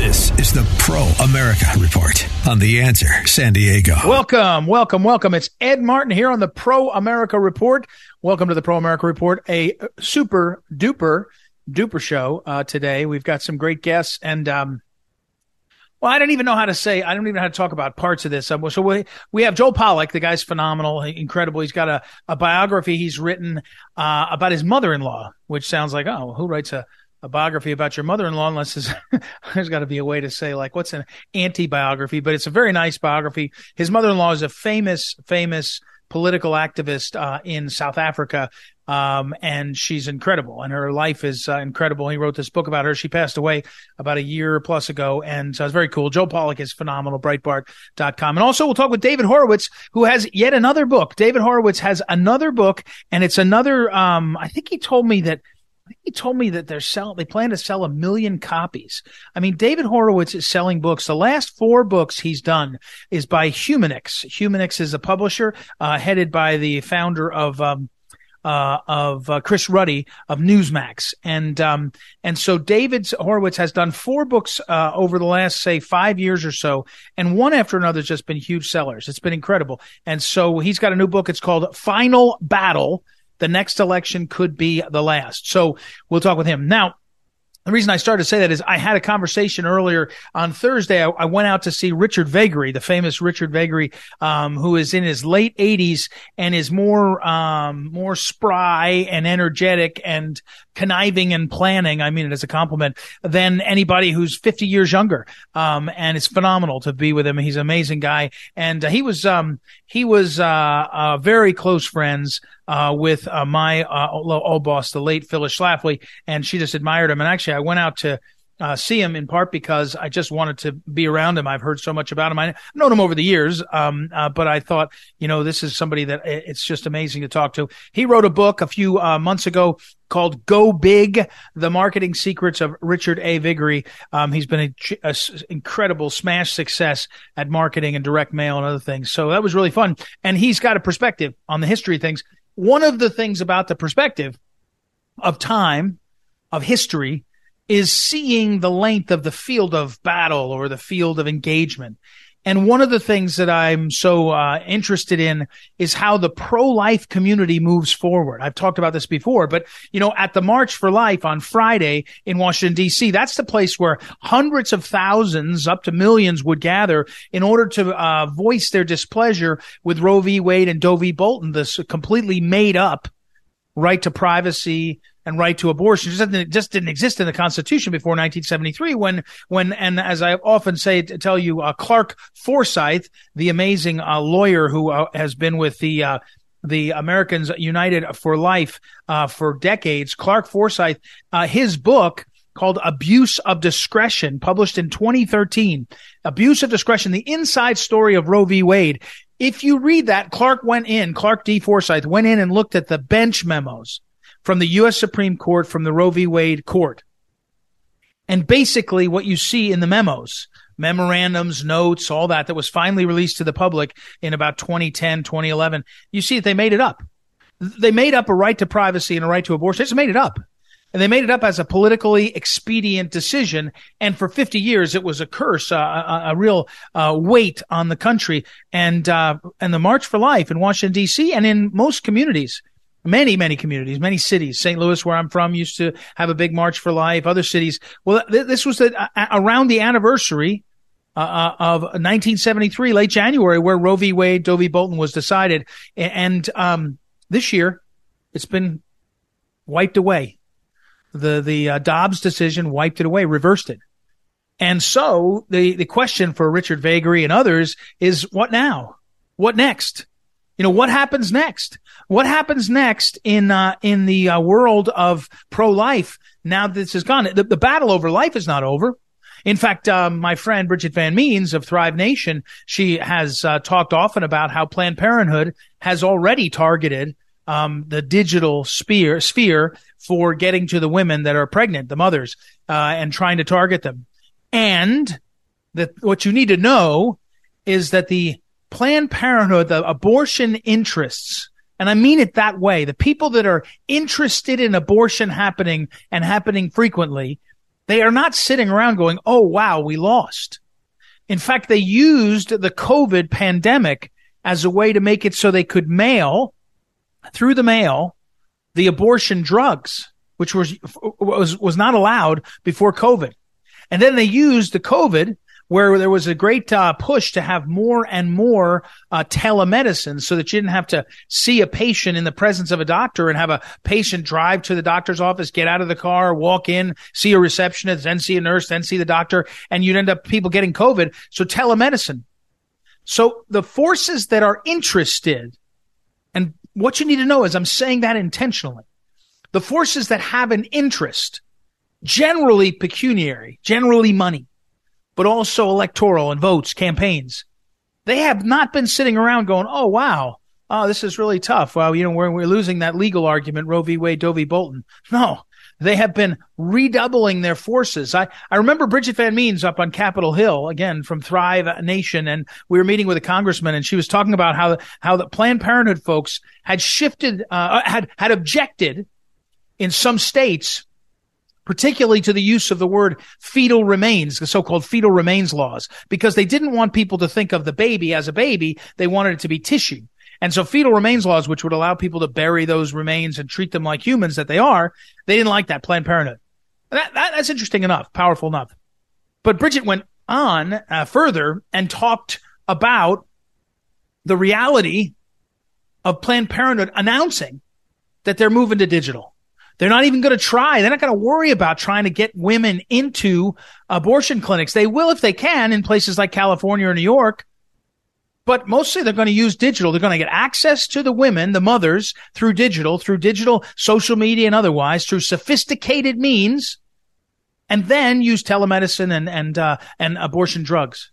This is the Pro America Report on The Answer San Diego. Welcome, welcome, welcome. It's Ed Martin here on the Pro America Report. Welcome to the Pro America Report, a super duper duper show uh, today. We've got some great guests and, um, well, I don't even know how to say. I don't even know how to talk about parts of this. Um, so we we have Joel Pollak. The guy's phenomenal, incredible. He's got a, a biography he's written uh, about his mother-in-law, which sounds like oh, who writes a a biography about your mother-in-law unless there's, got to be a way to say like what's an anti-biography but it's a very nice biography. His mother-in-law is a famous famous political activist uh, in South Africa um, and she's incredible and her life is uh, incredible. He wrote this book about her. She passed away about a year plus ago and so it's very cool. Joe Pollak is phenomenal breitbart.com and also we'll talk with david horowitz who has yet another book. David horowitz has another book and it's another um, i think he told me that he told me that they're sell they plan to sell a million copies. I mean, David Horowitz is selling books. The last four books he's done is by Humanix. Humanix is a publisher uh, headed by the founder of um, uh, of uh, Chris Ruddy of Newsmax, and um, and so David Horowitz has done four books uh, over the last say five years or so, and one after another has just been huge sellers. It's been incredible, and so he's got a new book. It's called Final Battle the next election could be the last. So we'll talk with him. Now, the reason I started to say that is I had a conversation earlier on Thursday. I, I went out to see Richard Viguerie, the famous Richard Viguerie, um, who is in his late 80s and is more um, more spry and energetic and conniving and planning. I mean it as a compliment than anybody who's 50 years younger. Um, and it's phenomenal to be with him. He's an amazing guy, and uh, he was um, he was uh, uh, very close friends uh, with uh, my uh, old boss, the late Phyllis Schlafly, and she just admired him. And actually, I went out to uh, see him in part because I just wanted to be around him. I've heard so much about him. I've known him over the years, um, uh, but I thought, you know, this is somebody that it's just amazing to talk to. He wrote a book a few uh, months ago called Go Big, The Marketing Secrets of Richard A. Viguerie. Um, he's been an incredible smash success at marketing and direct mail and other things. So that was really fun. And he's got a perspective on the history of things one of the things about the perspective of time, of history, is seeing the length of the field of battle or the field of engagement. And one of the things that I'm so uh, interested in is how the pro-life community moves forward. I've talked about this before, but you know, at the March for Life on Friday in Washington D.C., that's the place where hundreds of thousands, up to millions, would gather in order to uh, voice their displeasure with Roe v. Wade and Doe v. Bolton, this completely made up right to privacy and right to abortion just didn't, just didn't exist in the Constitution before 1973. When when and as I often say to tell you, uh, Clarke Forsythe, the amazing uh, lawyer who uh, has been with the uh, the Americans United for Life uh, for decades, Clarke Forsythe, uh, his book called Abuse of Discretion, published in 2013. Abuse of Discretion, the inside story of Roe v. Wade. If you read that, Clarke went in, Clarke D. Forsythe went in and looked at the bench memos from the U.S. Supreme Court, from the Roe v. Wade court. And basically what you see in the memos, memorandums, notes, all that, that was finally released to the public in about 2010, 2011, you see that they made it up. They made up a right to privacy and a right to abortion. They just made it up. And they made it up as a politically expedient decision. And for 50 years, it was a curse, a, a, real uh, weight on the country. And, uh, and the March for Life in Washington, D.C. and in most communities many, many communities, many cities. St. Louis, where I'm from, used to have a big March for Life. Other cities. Well, th- this was the, uh, around the anniversary uh, uh of 1973, late January, where Roe v. Wade, Doe v. Bolton was decided, and um, this year it's been wiped away. The the uh, Dobbs decision wiped it away, reversed it. And so the the question for Richard Viguerie and others is, what now? What next? You know, what happens next? What happens next in, uh, in the uh, world of pro-life now that this is gone? The, the battle over life is not over. In fact, um, my friend Bridget VanMeans of Thrive Nation, she has uh, talked often about how Planned Parenthood has already targeted um, the digital sphere sphere for getting to the women that are pregnant, the mothers, uh, and trying to target them. And that what you need to know is that the Planned Parenthood, the abortion interests, and I mean it that way, the people that are interested in abortion happening and happening frequently, They are not sitting around going, Oh, wow, we lost. In fact, they used the COVID pandemic as a way to make it so they could mail through the mail the abortion drugs, which was, was, was not allowed before COVID. And then they used the COVID where there was a great uh, push to have more and more uh, telemedicine so that you didn't have to see a patient in the presence of a doctor and have a patient drive to the doctor's office, get out of the car, walk in, see a receptionist, then see a nurse, then see the doctor, and you'd end up people getting COVID. So telemedicine. So the forces that are interested, and what you need to know is I'm saying that intentionally. The forces that have an interest, generally pecuniary, generally money, but also electoral and votes, campaigns. They have not been sitting around going, oh, wow, oh, this is really tough. Well, you know, we're, we're losing that legal argument, Roe v. Wade, v. Bolton. No, they have been redoubling their forces. I, I remember Bridget VanMeans up on Capitol Hill again from Thrive Nation. And we were meeting with a congressman and she was talking about how, how the Planned Parenthood folks had shifted, uh, had, had objected in some states particularly to the use of the word fetal remains, the so-called fetal remains laws, because they didn't want people to think of the baby as a baby. They wanted it to be tissue. And so fetal remains laws, which would allow people to bury those remains and treat them like humans that they are, they didn't like that Planned Parenthood. That, that, that's interesting enough, powerful enough. But Bridget went on uh, further and talked about the reality of Planned Parenthood announcing that they're moving to digital. They're not even going to try. They're not going to worry about trying to get women into abortion clinics. They will if they can in places like California or New York. But mostly they're going to use digital. They're going to get access to the women, the mothers through digital, through digital social media and otherwise, through sophisticated means, and then use telemedicine and, and, uh, and abortion drugs.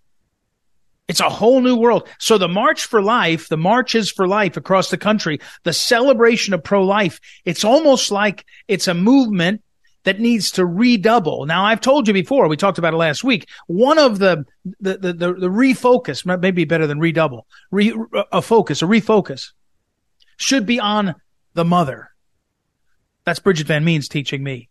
It's a whole new world. So the March for Life, the marches for life across the country, the celebration of pro-life, it's almost like it's a movement that needs to redouble. Now, I've told you before, we talked about it last week. One of the, the, the, the, the refocus, maybe better than redouble, re, a focus, a refocus should be on the mother. That's Bridget VanMeans teaching me,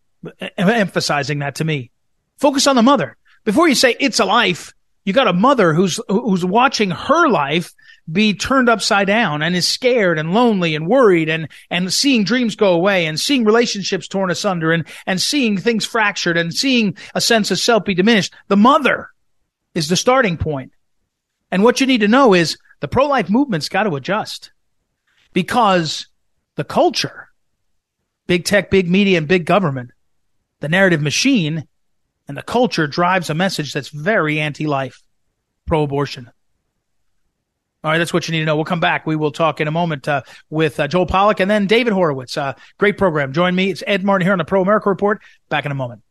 emphasizing that to me. Focus on the mother. Before you say it's a life, you got a mother who's who's watching her life be turned upside down and is scared and lonely and worried and and seeing dreams go away and seeing relationships torn asunder and and seeing things fractured and seeing a sense of self be diminished. The mother is the starting. And what you need to know is the pro-life movement's got to adjust because the culture, big tech, big media, and big government, the narrative machine and the culture drives a message that's very anti-life, pro-abortion. All right, that's what you need to know. We'll come back. We will talk in a moment uh, with uh, Joel Pollak and then David Horowitz. Uh, great program. Join me. It's Ed Martin here on the Pro America Report. Back in a moment.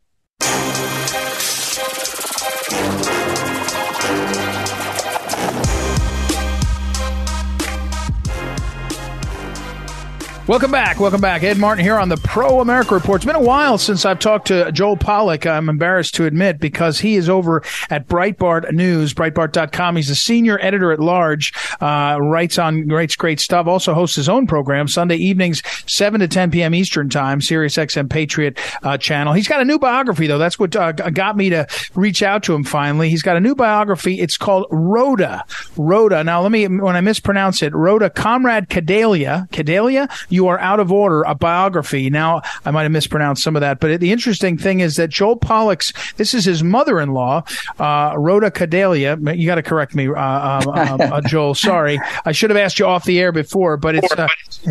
Welcome back. Welcome back. Ed Martin here on the Pro America Report. It's been a while since I've talked to Joel Pollak. I'm embarrassed to admit because he is over at Breitbart News, Breitbart.com. He's a senior editor at large, uh, writes on writes great stuff, also hosts his own program Sunday evenings, 7 to 10 p.m. Eastern time, Sirius XM Patriot uh, channel. He's got a new biography though. That's what uh, got me to reach out to him finally. He's got a new biography. It's called Rhoda. Rhoda. Now let me, when I mispronounce it, Rhoda Comrade Kedalia. Kedalia? You Are Out of Order, a biography. Now, I might have mispronounced some of that, but the interesting thing is that Joel Pollak's, this is his mother in law, uh, Rhoda Kedalia. You got to correct me, uh, uh, uh, Joel. Sorry. I should have asked you off the air before, but it's uh,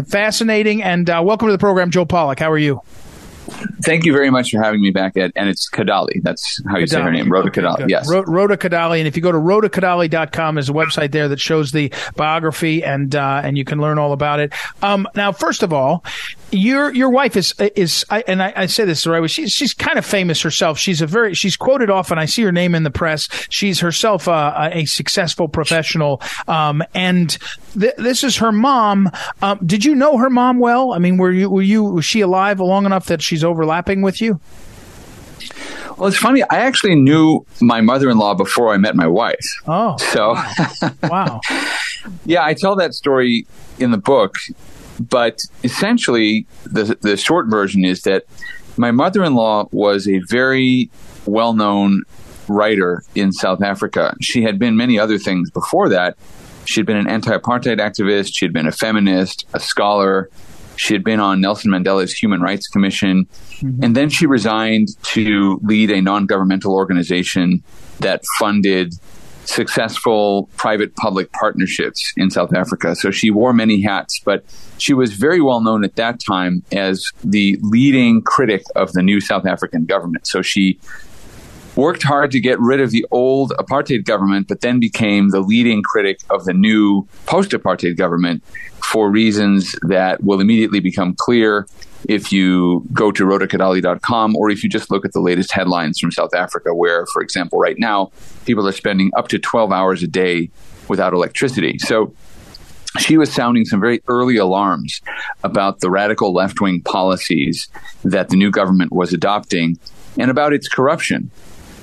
fascinating. And uh, welcome to the program, Joel Pollak. How are you? Thank you very much for having me back, Ed. And it's Kadalie. That's how you Kadalie. say her name, Rhoda okay, Kadalie. Good. Yes. Rhoda Kadalie. And if you go to rhodakadalie.com, there's a website there that shows the biography and, uh, and you can learn all about it. Um, now, first of all, your, your wife is, is, I, and I, I, say this the right way. She's, she's kind of famous herself. She's a very, she's quoted often. I see her name in the press. She's herself uh, a successful professional. Um, and th- this is her mom. Um, did you know her mom well? I mean, were you, were you, was she alive long enough that she's overlapping with you? Well, it's funny. I actually knew my mother-in-law before I met my wife. Oh, so wow. wow. yeah, I tell that story in the book, but essentially, the the short version is that my mother-in-law was a very well known writer in South Africa. She had been many other things before that. She had been an anti apartheid activist, she had been a feminist, a scholar. She had been on Nelson Mandela's Human Rights Commission. Mm-hmm. And then she resigned to lead a non governmental organization that funded successful private public partnerships in South Africa. So she wore many hats, but she was very well known at that time as the leading critic of the new South African government. So she worked hard to get rid of the old apartheid government, but then became the leading critic of the new post apartheid government for reasons that will immediately become clear if you go to rhodakadalie.com or if you just look at the latest headlines from South Africa, where, for example, right now, people are spending up to 12 hours a day without electricity. So she was sounding some very early alarms about the radical left wing policies that the new government was adopting and about its corruption.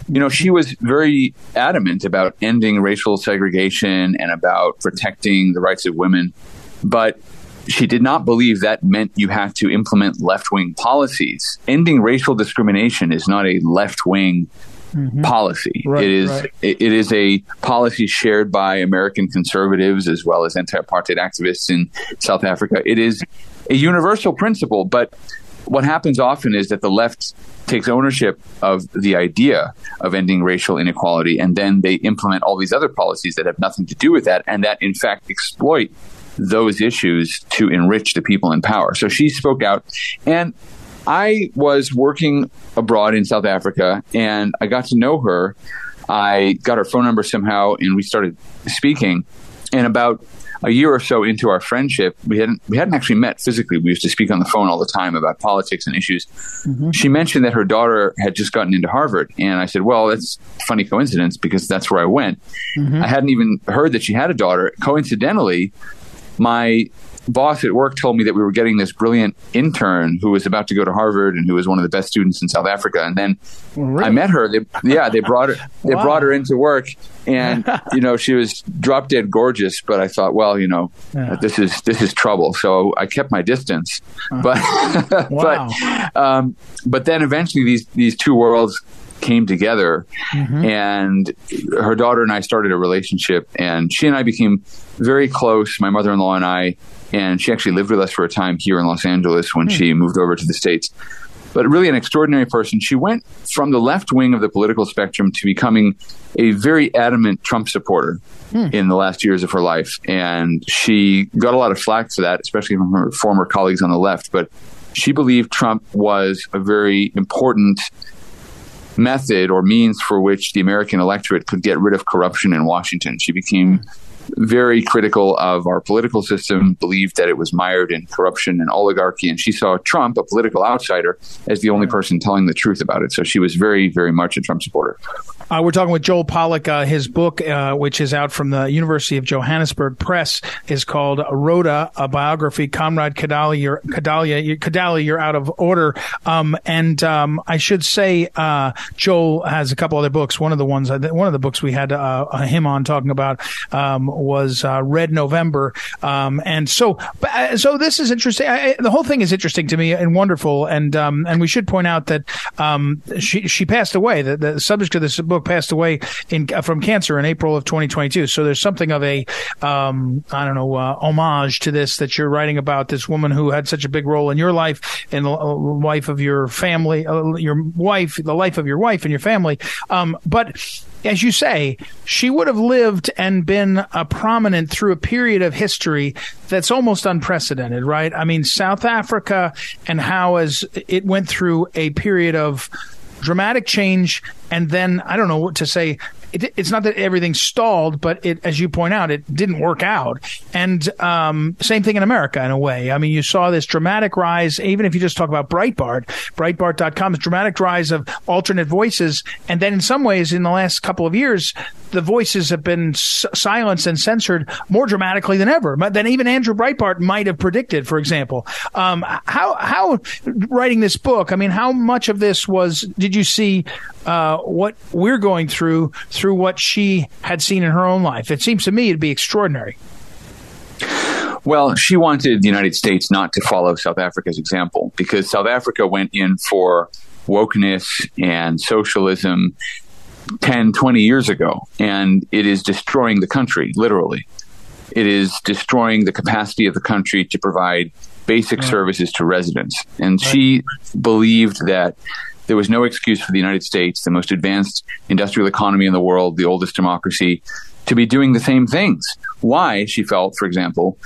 You know, she was very adamant about ending racial segregation and about protecting the rights of women. But she did not believe that meant you have to implement left wing policies. Ending racial discrimination is not a left wing mm-hmm. policy. Right, it is right. it, it is a policy shared by American conservatives as well as anti apartheid activists in South Africa. It is a universal principle, but what happens often is that the left takes ownership of the idea of ending racial inequality and then they implement all these other policies that have nothing to do with that and that in fact exploit those issues to enrich the people in power. So she spoke out. And I was working abroad in South Africa and I got to know her. I got her phone number somehow and we started speaking. And about a year or so into our friendship, we hadn't we hadn't actually met physically. We used to speak on the phone all the time about politics and issues. Mm-hmm. She mentioned that her daughter had just gotten into Harvard, and I said, "Well, that's a funny coincidence because that's where I went." Mm-hmm. I hadn't even heard that she had a daughter. Coincidentally, my boss at work told me that we were getting this brilliant intern who was about to go to Harvard and who was one of the best students in South Africa. And then really? I met her. They, yeah, they brought her. They wow. brought her into work, and you know she was drop dead gorgeous. But I thought, well, you know, yeah. this is this is trouble. So I kept my distance. Uh, but wow. but um, but then eventually these these two worlds came together mm-hmm. and her daughter and I started a relationship and she and I became very close, my mother-in-law and I, and she actually lived with us for a time here in Los Angeles when mm-hmm. she moved over to the States. But really an extraordinary person. She went from the left wing of the political spectrum to becoming a very adamant Trump supporter mm. in the last years of her life. And she got a lot of flack for that, especially from her former colleagues on the left. But she believed Trump was a very important method or means for which the American electorate could get rid of corruption in Washington. She became very critical of our political system, believed that it was mired in corruption and oligarchy, and she saw Trump, a political outsider, as the only person telling the truth about it. So she was very, very much a Trump supporter. Uh, we're talking with Joel Pollak. Uh, his book, uh, which is out from the University of Johannesburg Press, is called Rhoda, a biography. Comrade Kadalie, you're, Kadalia, you're out of order. Um, and um, I should say, uh, Joel has a couple other books. One of the ones, one of the books we had uh, him on talking about um, was uh, Red November. Um, and so, so this is interesting. I, the whole thing is interesting to me and wonderful. And um, and we should point out that um, she she passed away. The, the subject of this book passed away in, from cancer in April of 2022. So there's something of a, um, I don't know, uh, homage to this that you're writing about this woman who had such a big role in your life in the life of your family, uh, your wife, the life of your wife and your family. Um, but as you say, she would have lived and been a prominent through a period of history that's almost unprecedented, right? I mean, South Africa and how as it went through a period of dramatic change, and then I don't know what to say. It, it's not that everything stalled, but it, as you point out, it didn't work out. And um, same thing in America in a way. I mean, you saw this dramatic rise, even if you just talk about Breitbart, Breitbart.com's dramatic rise of alternate voices. And then in some ways, in the last couple of years, the voices have been s- silenced and censored more dramatically than ever, than even Andrew Breitbart might have predicted, for example. Um, how, how writing this book, I mean, how much of this was, did you see uh, what we're going through through what she had seen in her own life? It seems to me it'd be extraordinary. Well, she wanted the United States not to follow South Africa's example because South Africa went in for wokeness and socialism 10, 20 years ago, and it is destroying the country, literally. It is destroying the capacity of the country to provide basic right. services to residents. And right. she believed that there was no excuse for the United States, the most advanced industrial economy in the world, the oldest democracy, to be doing the same things. Why, she felt, for example,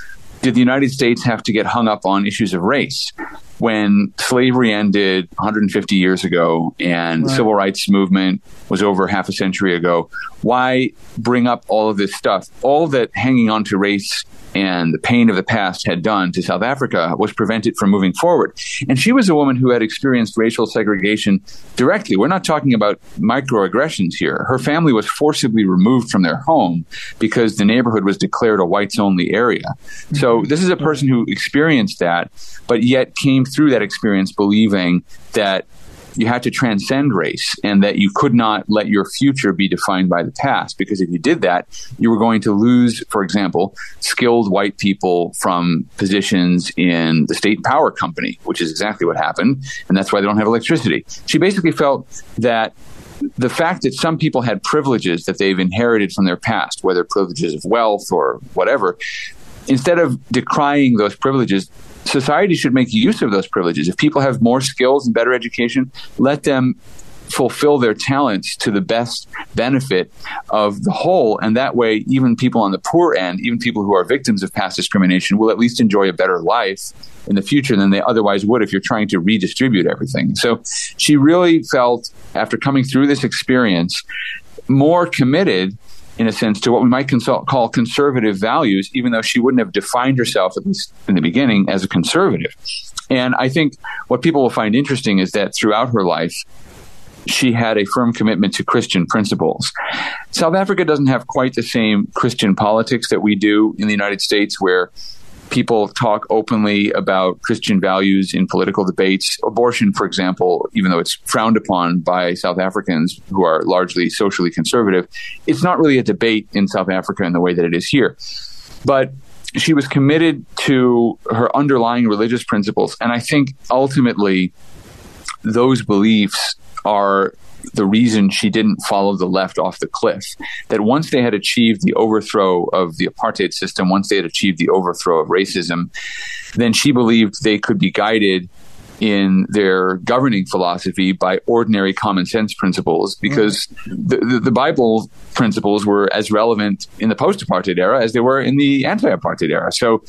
did the United States have to get hung up on issues of race? When slavery ended 150 years ago and right. the civil rights movement was over half a century ago, why bring up all of this stuff? All that hanging on to race and the pain of the past had done to South Africa was prevented from moving forward. And she was a woman who had experienced racial segregation directly. We're not talking about microaggressions here. Her family was forcibly removed from their home because the neighborhood was declared a whites only area. Mm-hmm. So this is a person who experienced that, but yet came through that experience believing that you had to transcend race and that you could not let your future be defined by the past because if you did that, you were going to lose, for example, skilled white people from positions in the state power company, which is exactly what happened. And that's why they don't have electricity. She basically felt that the fact that some people had privileges that they've inherited from their past, whether privileges of wealth or whatever, instead of decrying those privileges, society should make use of those privileges. If people have more skills and better education, let them fulfill their talents to the best benefit of the whole. And that way, even people on the poor end, even people who are victims of past discrimination, will at least enjoy a better life in the future than they otherwise would if you're trying to redistribute everything. So she really felt, after coming through this experience, more committed in a sense, to what we might consult, call conservative values, even though she wouldn't have defined herself, at least in the beginning, as a conservative. And I think what people will find interesting is that throughout her life, she had a firm commitment to Christian principles. South Africa doesn't have quite the same Christian politics that we do in the United States, where people talk openly about Christian values in political debates. Abortion, for example, even though it's frowned upon by South Africans who are largely socially conservative, it's not really a debate in South Africa in the way that it is here. But she was committed to her underlying religious principles. And I think ultimately those beliefs are the reason she didn't follow the left off the cliff. That once they had achieved the overthrow of the apartheid system, once they had achieved the overthrow of racism, then she believed they could be guided in their governing philosophy by ordinary common sense principles because mm. the, the, the, Bible principles were as relevant in the post apartheid era as they were in the anti apartheid era. So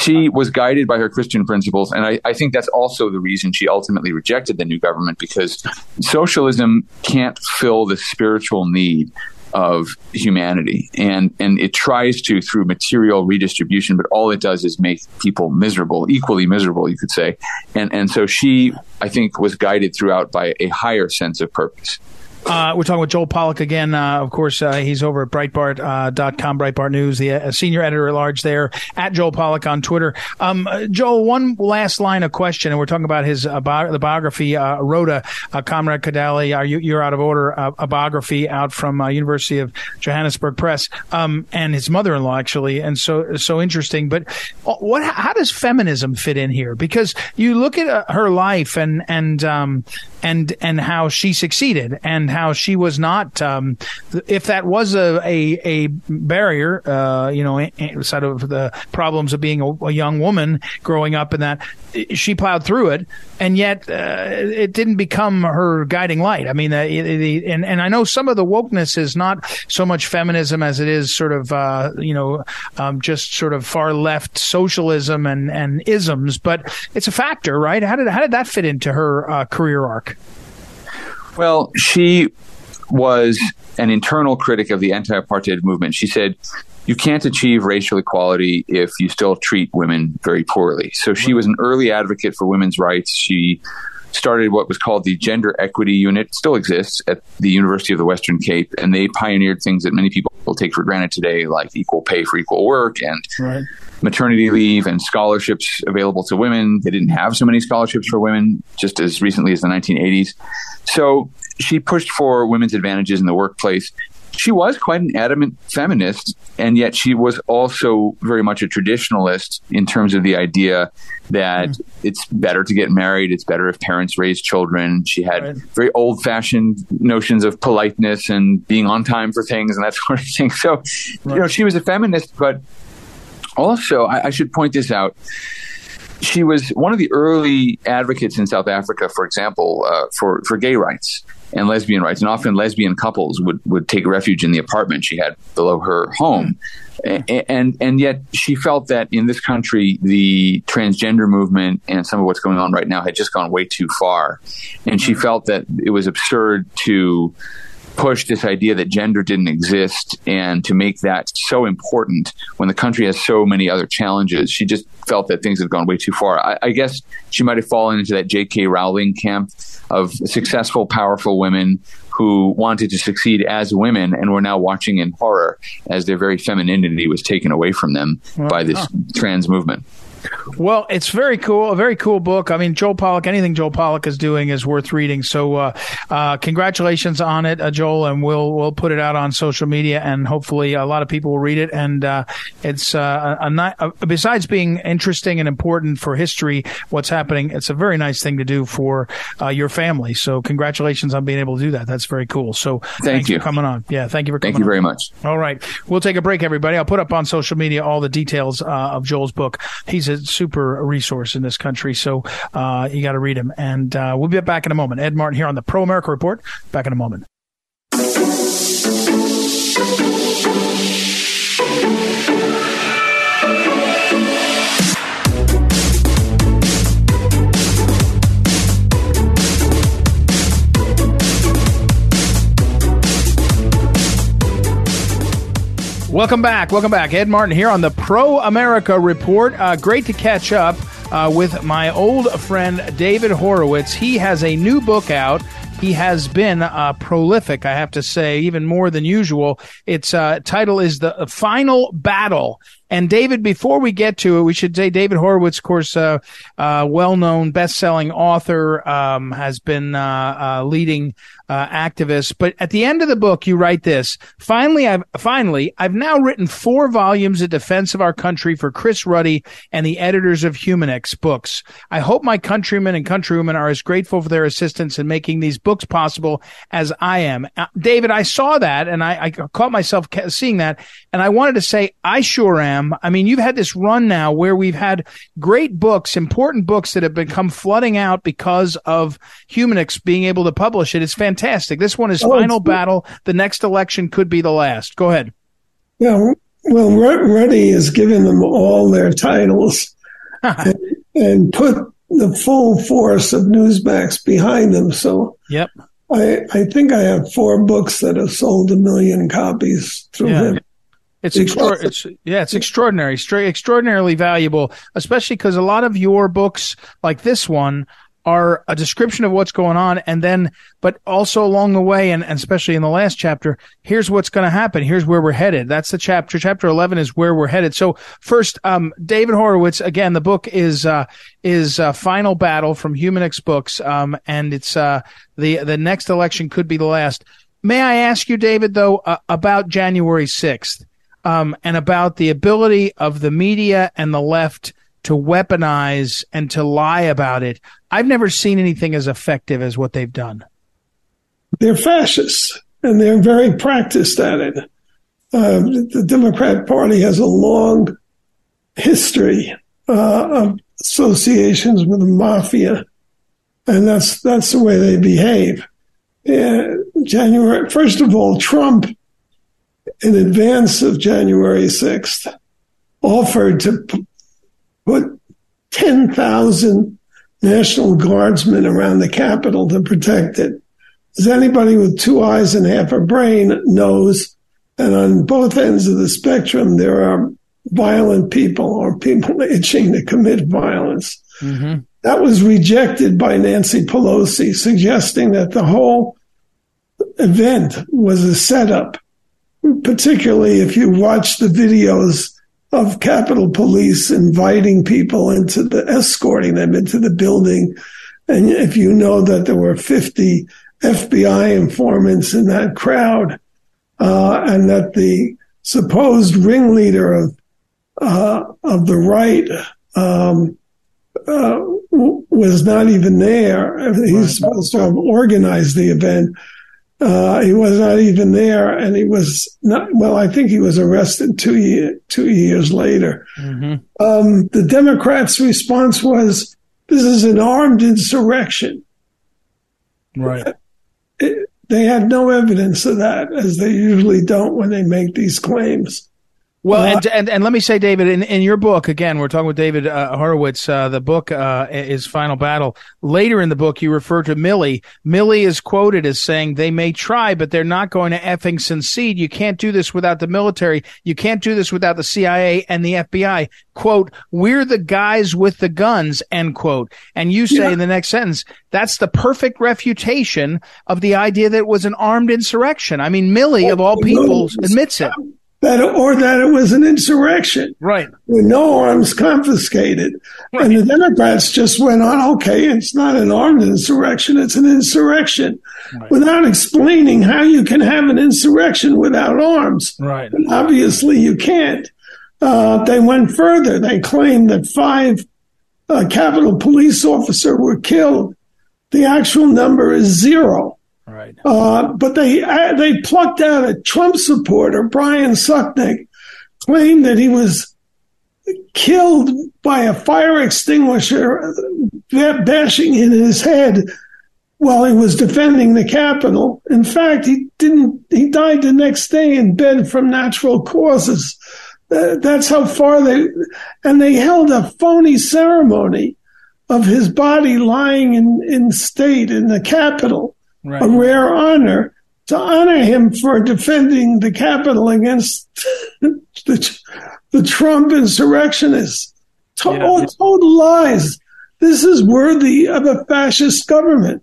she was guided by her Christian principles, and I, I, think that's also the reason she ultimately rejected the new government because socialism can't fill the spiritual need of humanity, and and it tries to through material redistribution, but all it does is make people miserable, equally miserable, you could say, and and so she, I think, was guided throughout by a higher sense of purpose. Uh, we're talking with Joel Pollak again. Uh, of course, uh, he's over at Breitbart.com, uh, Breitbart News, the uh, senior editor at large there, at Joel Pollak on Twitter. Um, Joel, one last line of question, and we're talking about his uh, the biography, uh, Rhoda, Comrade Kadalie, you, you're out of order, a biography out from University of Johannesburg Press, um, and his mother-in-law actually, and so so interesting. But what? How does feminism fit in here? Because you look at her life and and um, and and how she succeeded and how she was not. Um, if that was a a, a barrier, uh, you know, sort of the problems of being a, a, young woman growing up in that, she plowed through it, and yet uh, it didn't become her guiding light. I mean, uh, and and I know some of the wokeness is not so much feminism as it is sort of uh, you know um, just sort of far left socialism and and isms, but it's a factor, right? How did how did that fit into her uh, career arc? Well, she was an internal critic of the anti apartheid movement. She said, you can't achieve racial equality if you still treat women very poorly. So she was an early advocate for women's rights. She started what was called the Gender Equity Unit, still exists at the University of the Western Cape, and they pioneered things that many people take for granted today, like equal pay for equal work and right. Maternity leave and scholarships available to women. They didn't have so many scholarships for women just as recently as the 1980s. So she pushed for women's advantages in the workplace. she was quite an adamant feminist, and yet she was also very much a traditionalist in terms of the idea that mm. it's better to get married, it's better if parents raise children. She had right. very old fashioned notions of politeness and being on time for things and that sort of thing. So, right. you know, she was a feminist, but also, I, I should point this out she was one of the early advocates in South Africa, for example, uh, for for gay rights and lesbian rights. And often lesbian couples would, would take refuge in the apartment she had below her home. And, and, and yet she felt that in this country, the transgender movement and some of what's going on right now had just gone way too far. And she felt that it was absurd to push this idea that gender didn't exist and to make that so important when the country has so many other challenges. She just felt that things had gone way too far. I, I guess she might have fallen into that J.K. Rowling camp of successful, powerful women who wanted to succeed as women and were now watching in horror as their very femininity was taken away from them by this trans movement. Well, it's very cool. A very cool book. I mean, Joel Pollak, anything Joel Pollak is doing is worth reading. So, uh, uh, congratulations on it, uh, Joel, and we'll, we'll put it out on social media and hopefully a lot of people will read it. And, uh, it's, uh, a, a, a, besides being interesting and important for history, what's happening, it's a very nice thing to do for, uh, your family. So congratulations on being able to do that. That's very cool. So thank you for coming on. Yeah. Thank you for coming Thank you on. very much. All right. We'll take a break, everybody. I'll put up on social media all the details, of Joel's book. He's a super resource in this country. So uh, you got to read him. And uh, we'll be back in a moment. Ed Martin here on the Pro America Report. Back in a moment. Welcome back. Welcome back. Ed Martin here on the Pro America Report. Uh, great to catch up uh, with my old friend David Horowitz. He has a new book out. He has been uh, prolific, I have to say, even more than usual. Its uh, title is The Final Battle. And David, before we get to it, we should say David Horowitz, of course, uh, uh, well-known best-selling author, um, has been uh, uh leading uh, activist. But at the end of the book, you write this: Finally, I've finally I've now written four volumes of defense of our country for Chris Ruddy and the editors of Humanix books. I hope my countrymen and countrywomen are as grateful for their assistance in making these books possible as I am. Uh, David, I saw that and I, I caught myself seeing that, and I wanted to say I sure am I mean, you've had this run now where we've had great books, important books that have become flooding out because of Humanix being able to publish it. It's fantastic. This one is oh, Final Battle. The next election could be the last. Go ahead. Yeah, well, Ruddy has given them all their titles and, and put the full force of Newsmax behind them. So, yep. I, I think I have four books that have sold a million copies through yeah. him. It's, extra- it's yeah, it's extraordinary, straight, extraordinarily valuable, especially because a lot of your books, like this one, are a description of what's going on, and then, but also along the way, and, and especially in the last chapter, here's what's going to happen. Here's where we're headed. That's the chapter. Chapter eleven is where we're headed. So first, um, David Horowitz. Again, the book is uh, is uh, Final Battle from Humanix Books, um, and it's uh, the the next election could be the last. May I ask you, David, though, uh, about January sixth? Um, and about the ability of the media and the left to weaponize and to lie about it. I've never seen anything as effective as what they've done. They're fascists and they're very practiced at it. Uh, the Democrat Party has a long history uh, of associations with the mafia, and that's that's the way they behave. Uh, January, first of all, Trump in advance of January 6th, offered to put 10,000 National Guardsmen around the Capitol to protect it. As anybody with two eyes and half a brain knows, and on both ends of the spectrum, there are violent people or people itching to commit violence. Mm-hmm. That was rejected by Nancy Pelosi, suggesting that the whole event was a setup particularly if you watch the videos of Capitol Police inviting people into the, escorting them into the building. And if you know that there were 50 FBI informants in that crowd, uh, and that the supposed ringleader of uh, of the right um, uh, was not even there. He's supposed to have organized the event. Uh, he was not even there, and he was not. Well, I think he was arrested two year, two years later. Mm-hmm. Um, the Democrats' response was, "This is an armed insurrection." Right. It, they had no evidence of that, as they usually don't when they make these claims. Well, uh, and, and, and let me say, David, in, in your book, again, we're talking with David uh, Horowitz. Uh, the book uh, is Final Battle. Later in the book, you refer to Milley. Milley is quoted as saying, "They may try, but they're not going to effing succeed. You can't do this without the military. You can't do this without the CIA and the FBI." Quote: "We're the guys with the guns." End quote. And you say yeah. in the next sentence, "That's the perfect refutation of the idea that it was an armed insurrection." I mean, Milley, of all people, admits it that or that it was an insurrection. Right. With no arms confiscated. Right. And the Democrats just went on, okay, it's not an armed insurrection, it's an insurrection. Right. Without explaining how you can have an insurrection without arms. Right. And obviously you can't. Uh, they went further. They claimed that five uh, Capitol police officers were killed. The actual number is zero. Right. Uh, but they uh, they plucked out a Trump supporter, Brian Sicknick, claimed that he was killed by a fire extinguisher bashing in his head while he was defending the Capitol. In fact, he didn't. He died the next day in bed from natural causes. Uh, that's how far they. And they held a phony ceremony of his body lying in, in state in the Capitol right. a rare honor to honor him for defending the Capitol against the, the Trump insurrectionists. To- yeah. All total lies. This is worthy of a fascist government.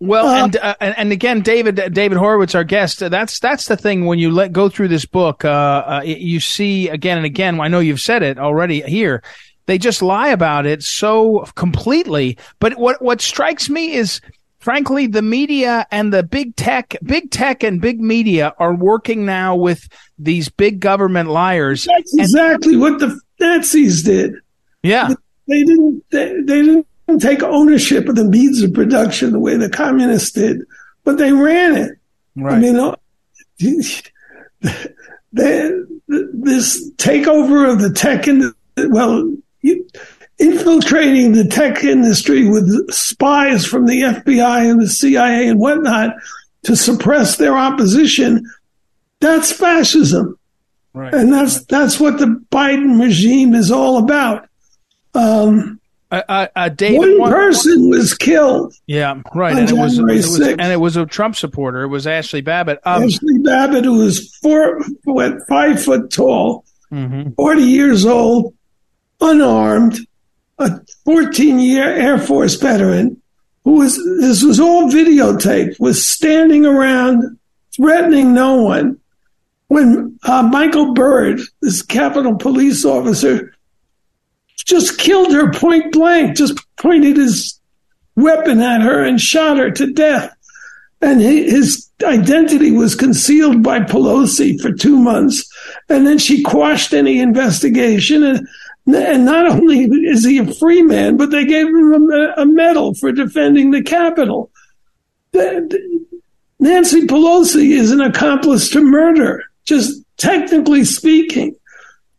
Well, uh, and uh, and again, David David Horowitz, our guest. That's that's the thing when you let go through this book, uh, uh you see again and again. I know you've said it already here. They just lie about it so completely. But what what strikes me is frankly, the media and the big tech, big tech and big media are working now with these big government liars. That's and- exactly what the Nazis did. Yeah. They didn't, they, they didn't take ownership of the means of production the way the communists did, but they ran it. Right. I mean, they, this takeover of the tech and well, you, infiltrating the tech industry with spies from the FBI and the CIA and whatnot to suppress their opposition. That's fascism. Right. And that's that's what the Biden regime is all about. Um, uh, uh, David, one, person was killed. Yeah, right. And it, was, it was, and it was a Trump supporter. It was Ashley Babbitt. Um, Ashley Babbitt, who was four, what, five foot tall, mm-hmm. 40 years old, unarmed, a 14 year Air Force veteran who was, this was all videotaped, was standing around threatening no one when uh, Michael Byrd, this Capitol police officer, just killed her point blank, just pointed his weapon at her and shot her to death. And his identity was concealed by Pelosi for two months. And then she quashed any investigation. And and not only is he a free man, but they gave him a, a medal for defending the Capitol. Nancy Pelosi is an accomplice to murder, just technically speaking.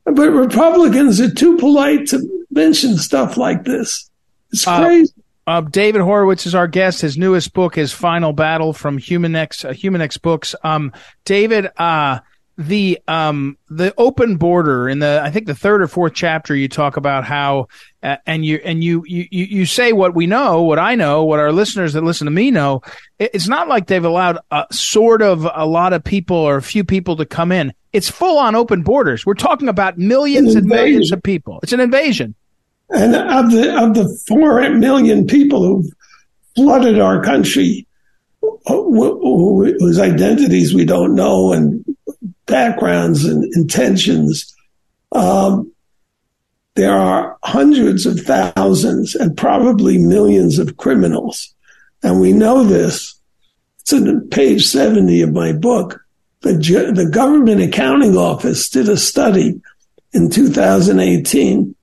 But Republicans are too polite to mention stuff like this. It's uh, crazy. Uh, uh, David Horowitz is our guest. His newest book is Final Battle from Humanix, uh, Humanix Books. Um, David, uh, the um the open border in the I think the third or fourth chapter you talk about how uh, and you and you you you say what we know what I know what our listeners that listen to me know. It's not like they've allowed a sort of a lot of people or a few people to come in. It's full on open borders. We're talking about millions and millions of people. It's an invasion. And of the of the 4 million people who've flooded our country whose identities we don't know and backgrounds and intentions. Um, there are hundreds of thousands and probably millions of criminals. And we know this. It's in page 70 of my book. the, the government accounting office did a study in 2018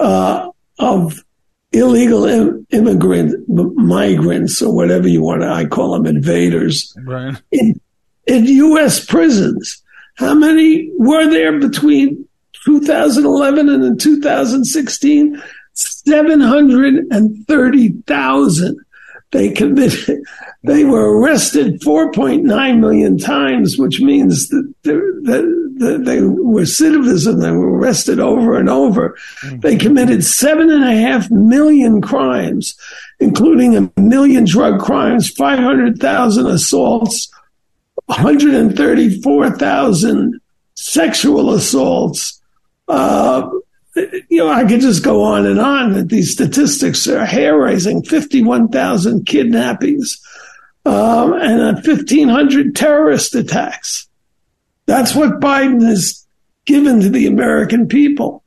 uh, of illegal Im- immigrant migrants or whatever you want to, I call them invaders right. in, in U.S. prisons. How many were there between 2011 and in 2016? 730,000. They committed, they were arrested 4.9 million times, which means that, that, that they were recidivism. They were arrested over and over. Mm-hmm. They committed seven and a half million crimes, including a million drug crimes, 500,000 assaults, 134,000 sexual assaults. Uh, you know, I could just go on and on that these statistics are hair raising 51,000 kidnappings um, and 1,500 terrorist attacks. That's what Biden has given to the American people.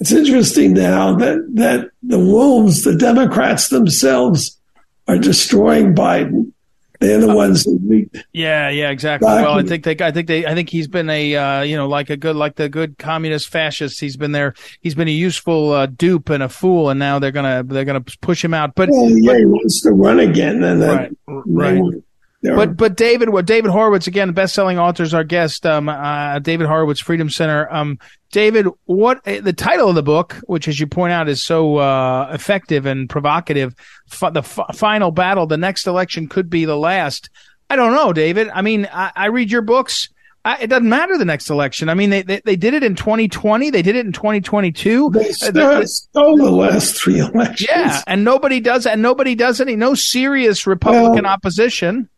It's interesting now that, that the wolves, the Democrats themselves, are destroying Biden. They're the ones who leaked. Yeah, yeah, exactly. Well, I think they, I think they, I think he's been a, uh, you know, like a good, like the good communist fascist. He's been there. He's been a useful uh, dupe and a fool, and now they're gonna, they're gonna push him out. But well, yeah, but, he wants to run again, and then right, right. But but David, what David Horowitz again, the best-selling author is our guest. Um, uh, David Horowitz, Freedom Center. Um, David, what uh, the title of the book, which as you point out is so uh, effective and provocative, f- the f- final battle, the next election could be the last. I don't know, David. I mean, I, I read your books. I, it doesn't matter the next election. I mean, they, they, they did it in 2020. They did it in 2022. They uh, stole the last three elections. Yeah, and nobody does, and nobody does any. No serious Republican well, opposition.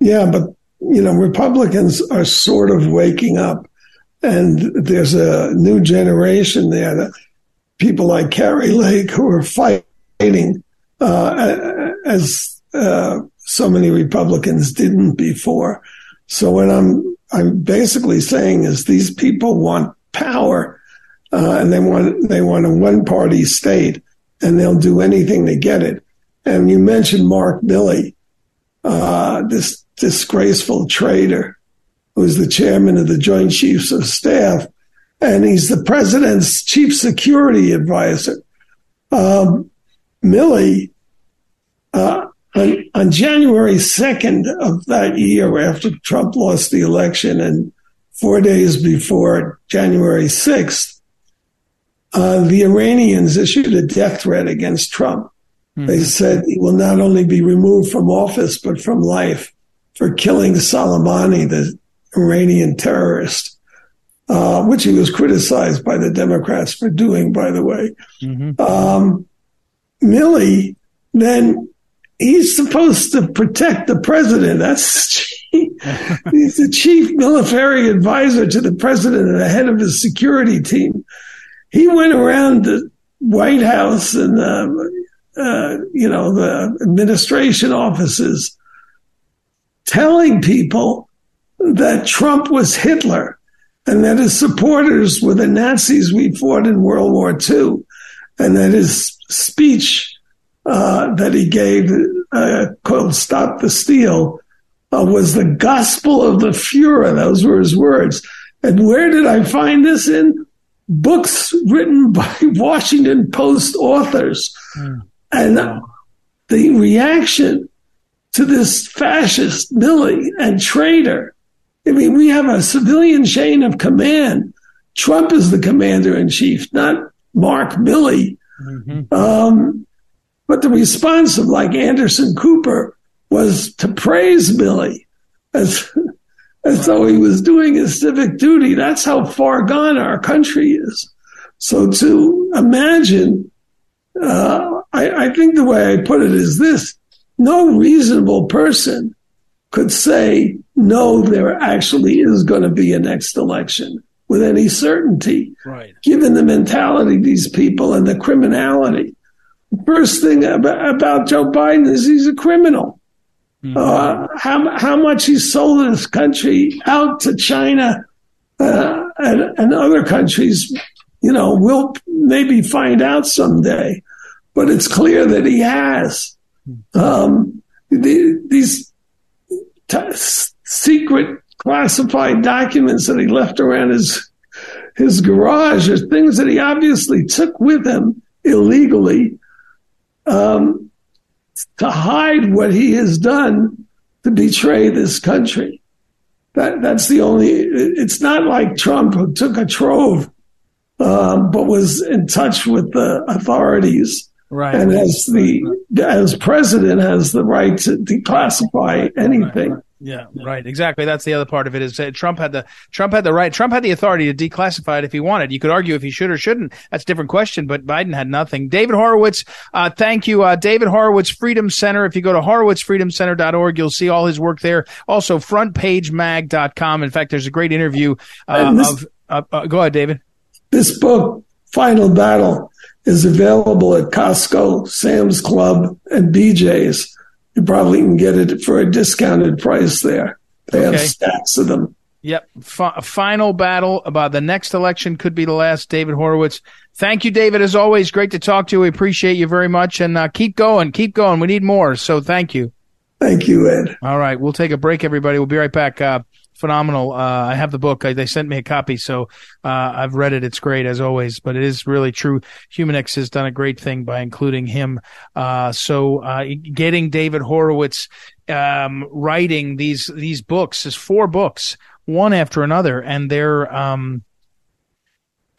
Yeah, but you know, Republicans are sort of waking up, and there's a new generation there that people like Kari Lake who are fighting uh, as uh, so many Republicans didn't before. So what I'm I'm basically saying is these people want power, uh, and they want they want a one party state, and they'll do anything to get it. And you mentioned Mark Milley, uh, this disgraceful traitor who's the chairman of the Joint Chiefs of Staff, and he's the president's chief security advisor. Um, Milley, uh, on, on, January 2nd of that year, after Trump lost the election, and four days before January 6th, uh, the Iranians issued a death threat against Trump. Mm-hmm. They said he will not only be removed from office, but from life for killing Soleimani, the Iranian terrorist, uh, which he was criticized by the Democrats for doing, by the way. Mm-hmm. Um, Milley, then he's supposed to protect the president. That's he's the chief military advisor to the president and the head of his security team. He went around the White House and uh, uh, you know the administration offices telling people that Trump was Hitler and that his supporters were the Nazis we fought in World War II, and that his speech uh, that he gave uh, called "Stop the Steal" uh, was the gospel of the Fuhrer. Those were his words. And where did I find this in? Books written by Washington Post authors. Mm. And the reaction to this fascist Milley and traitor. I mean, we have a civilian chain of command. Trump is the commander in chief, not Mark Milley. Mm-hmm. Um, but the response of like Anderson Cooper was to praise Milley as, as though he was doing his civic duty. That's how far gone our country is. So to imagine, uh, I, I think the way I put it is this no reasonable person could say, no, there actually is going to be a next election with any certainty, right. given the mentality of these people and the criminality. The first thing about, about Joe Biden is he's a criminal. Mm-hmm. Uh, how, how much he sold this country out to China uh, and, and other countries, you know, we'll maybe find out someday. But it's clear that he has. Um, the, these t- secret classified documents that he left around his his garage are things that he obviously took with him illegally um, to hide what he has done to betray this country. That that's the only. It's not like Trump who took a trove, um, but was in touch with the authorities. Right. And as the as president has the right to declassify anything. Right. Yeah, right. Exactly. That's the other part of it is that Trump had the Trump had the right. Trump had the authority to declassify it if he wanted. You could argue if he should or shouldn't. That's a different question. But Biden had nothing. David Horowitz, uh, thank you, uh, David Horowitz Freedom Center. If you go to horowitzfreedomcenter.org, you'll see all his work there. Also, frontpagemag.com. In fact, there's a great interview uh, this, of. Uh, uh, go ahead, David. This book, Final Battle, is available at Costco, Sam's Club, and BJ's you probably can get it for a discounted price there. They okay. have stacks of them. Yep. F- final battle about the next election could be the last. David Horowitz. Thank you, David. As always, great to talk to you. We appreciate you very much and uh, keep going. Keep going. We need more. So thank you. Thank you, Ed. All right. We'll take a break, everybody. We'll be right back. Uh, phenomenal. Uh, I have the book. I, they sent me a copy, so uh, I've read it. It's great as always, but it is really true. Humanix has done a great thing by including him. Uh, so uh, getting David Horowitz um, writing these these books is four books, one after another, and they're um,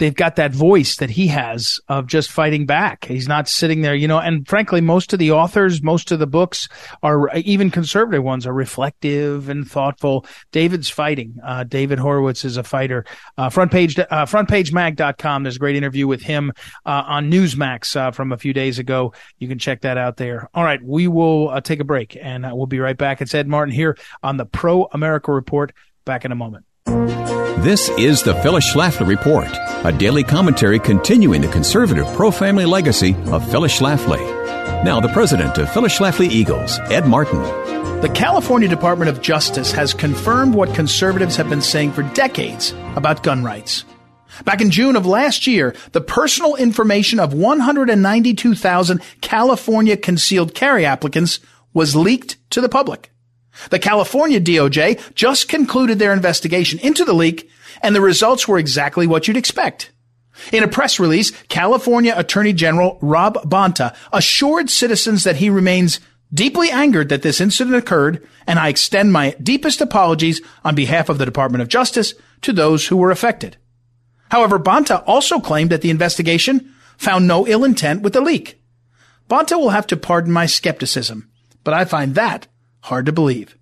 they've got that voice that he has of just fighting back. He's not sitting there, you know, and frankly, most of the authors, most of the books are even conservative ones are reflective and thoughtful. David's fighting. Uh, David Horowitz is a fighter. Uh, front page, uh, frontpagemag.com. There's a great interview with him, uh, on Newsmax, uh, from a few days ago. You can check that out there. All right. We will uh, take a break and uh, we'll be right back. It's Ed Martin here on the Pro America Report. Back in a moment. This is the Phyllis Schlafly Report, a daily commentary continuing the conservative pro family legacy of Phyllis Schlafly. Now, the president of Phyllis Schlafly Eagles, Ed Martin. The California Department of Justice has confirmed what conservatives have been saying for decades about gun rights. Back in June of last year, the personal information of 192,000 California concealed carry applicants was leaked to the public. The California DOJ just concluded their investigation into the leak, and the results were exactly what you'd expect. In a press release, California Attorney General Rob Bonta assured citizens that he remains deeply angered that this incident occurred, and I extend my deepest apologies on behalf of the Department of Justice to those who were affected. However, Bonta also claimed that the investigation found no ill intent with the leak. Bonta will have to pardon my skepticism, but I find that Hard to believe.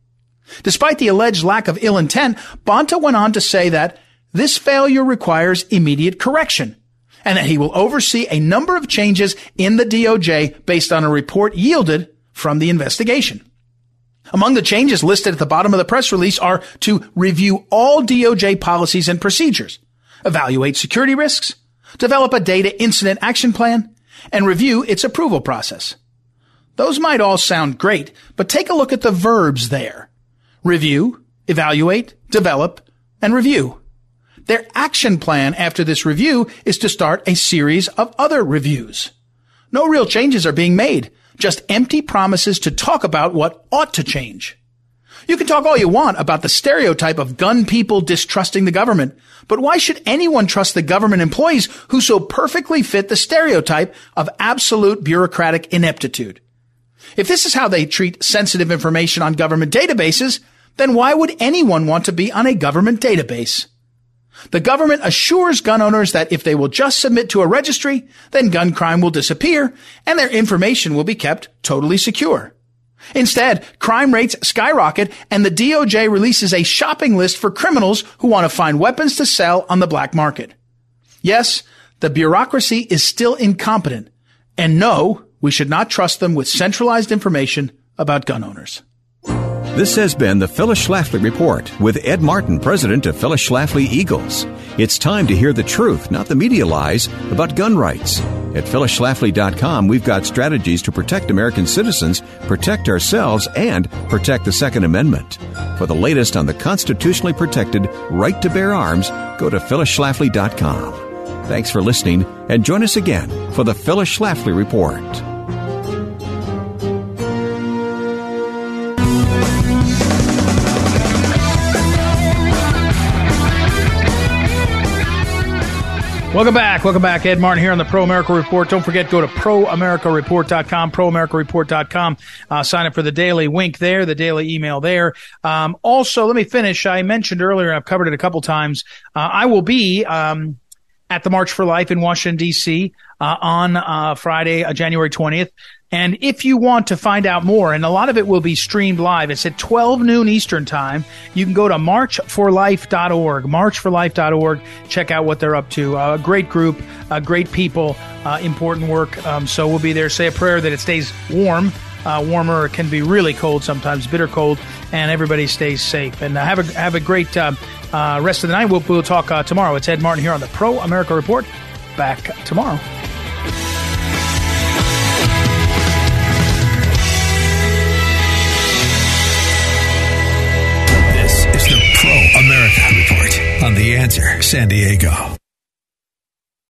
Despite the alleged lack of ill intent, Bonta went on to say that this failure requires immediate correction and that he will oversee a number of changes in the DOJ based on a report yielded from the investigation. Among the changes listed at the bottom of the press release are to review all DOJ policies and procedures, evaluate security risks, develop a data incident action plan, and review its approval process. Those might all sound great, but take a look at the verbs there. Review, evaluate, develop, and review. Their action plan after this review is to start a series of other reviews. No real changes are being made, just empty promises to talk about what ought to change. You can talk all you want about the stereotype of gun people distrusting the government, but why should anyone trust the government employees who so perfectly fit the stereotype of absolute bureaucratic ineptitude? If this is how they treat sensitive information on government databases, then why would anyone want to be on a government database? The government assures gun owners that if they will just submit to a registry, then gun crime will disappear and their information will be kept totally secure. Instead, crime rates skyrocket and the DOJ releases a shopping list for criminals who want to find weapons to sell on the black market. Yes, the bureaucracy is still incompetent. And no, we should not trust them with centralized information about gun owners. This has been the Phyllis Schlafly Report with Ed Martin, president of Phyllis Schlafly Eagles. It's time to hear the truth, not the media lies, about gun rights. At phyllisschlafly.com, we've got strategies to protect American citizens, protect ourselves, and protect the Second Amendment. For the latest on the constitutionally protected right to bear arms, go to phyllisschlafly.com. Thanks for listening, and join us again for the Phyllis Schlafly Report. Welcome back. Welcome back. Ed Martin here on the Pro America Report. Don't forget, go to proamericareport.com, proamericareport.com. Uh, sign up for the daily wink there, the daily email there. Um, also, let me finish. I mentioned earlier, I've covered it a couple times. Uh, I will be, um, at the March for Life in Washington, D.C. Uh, on uh, Friday, uh, January 20th. And if you want to find out more, and a lot of it will be streamed live, it's at 12 noon Eastern time. You can go to marchforlife.org, marchforlife.org. Check out what they're up to. A uh, great group, uh, great people, uh, important work. Um, so we'll be there. Say a prayer that it stays warm. Uh, warmer it can be really cold sometimes, bitter cold, and everybody stays safe. And uh, have a have a great uh, rest of the night. We'll, we'll talk tomorrow. It's Ed Martin here on the Pro America Report. Back tomorrow. This is the Pro America Report on The Answer San Diego.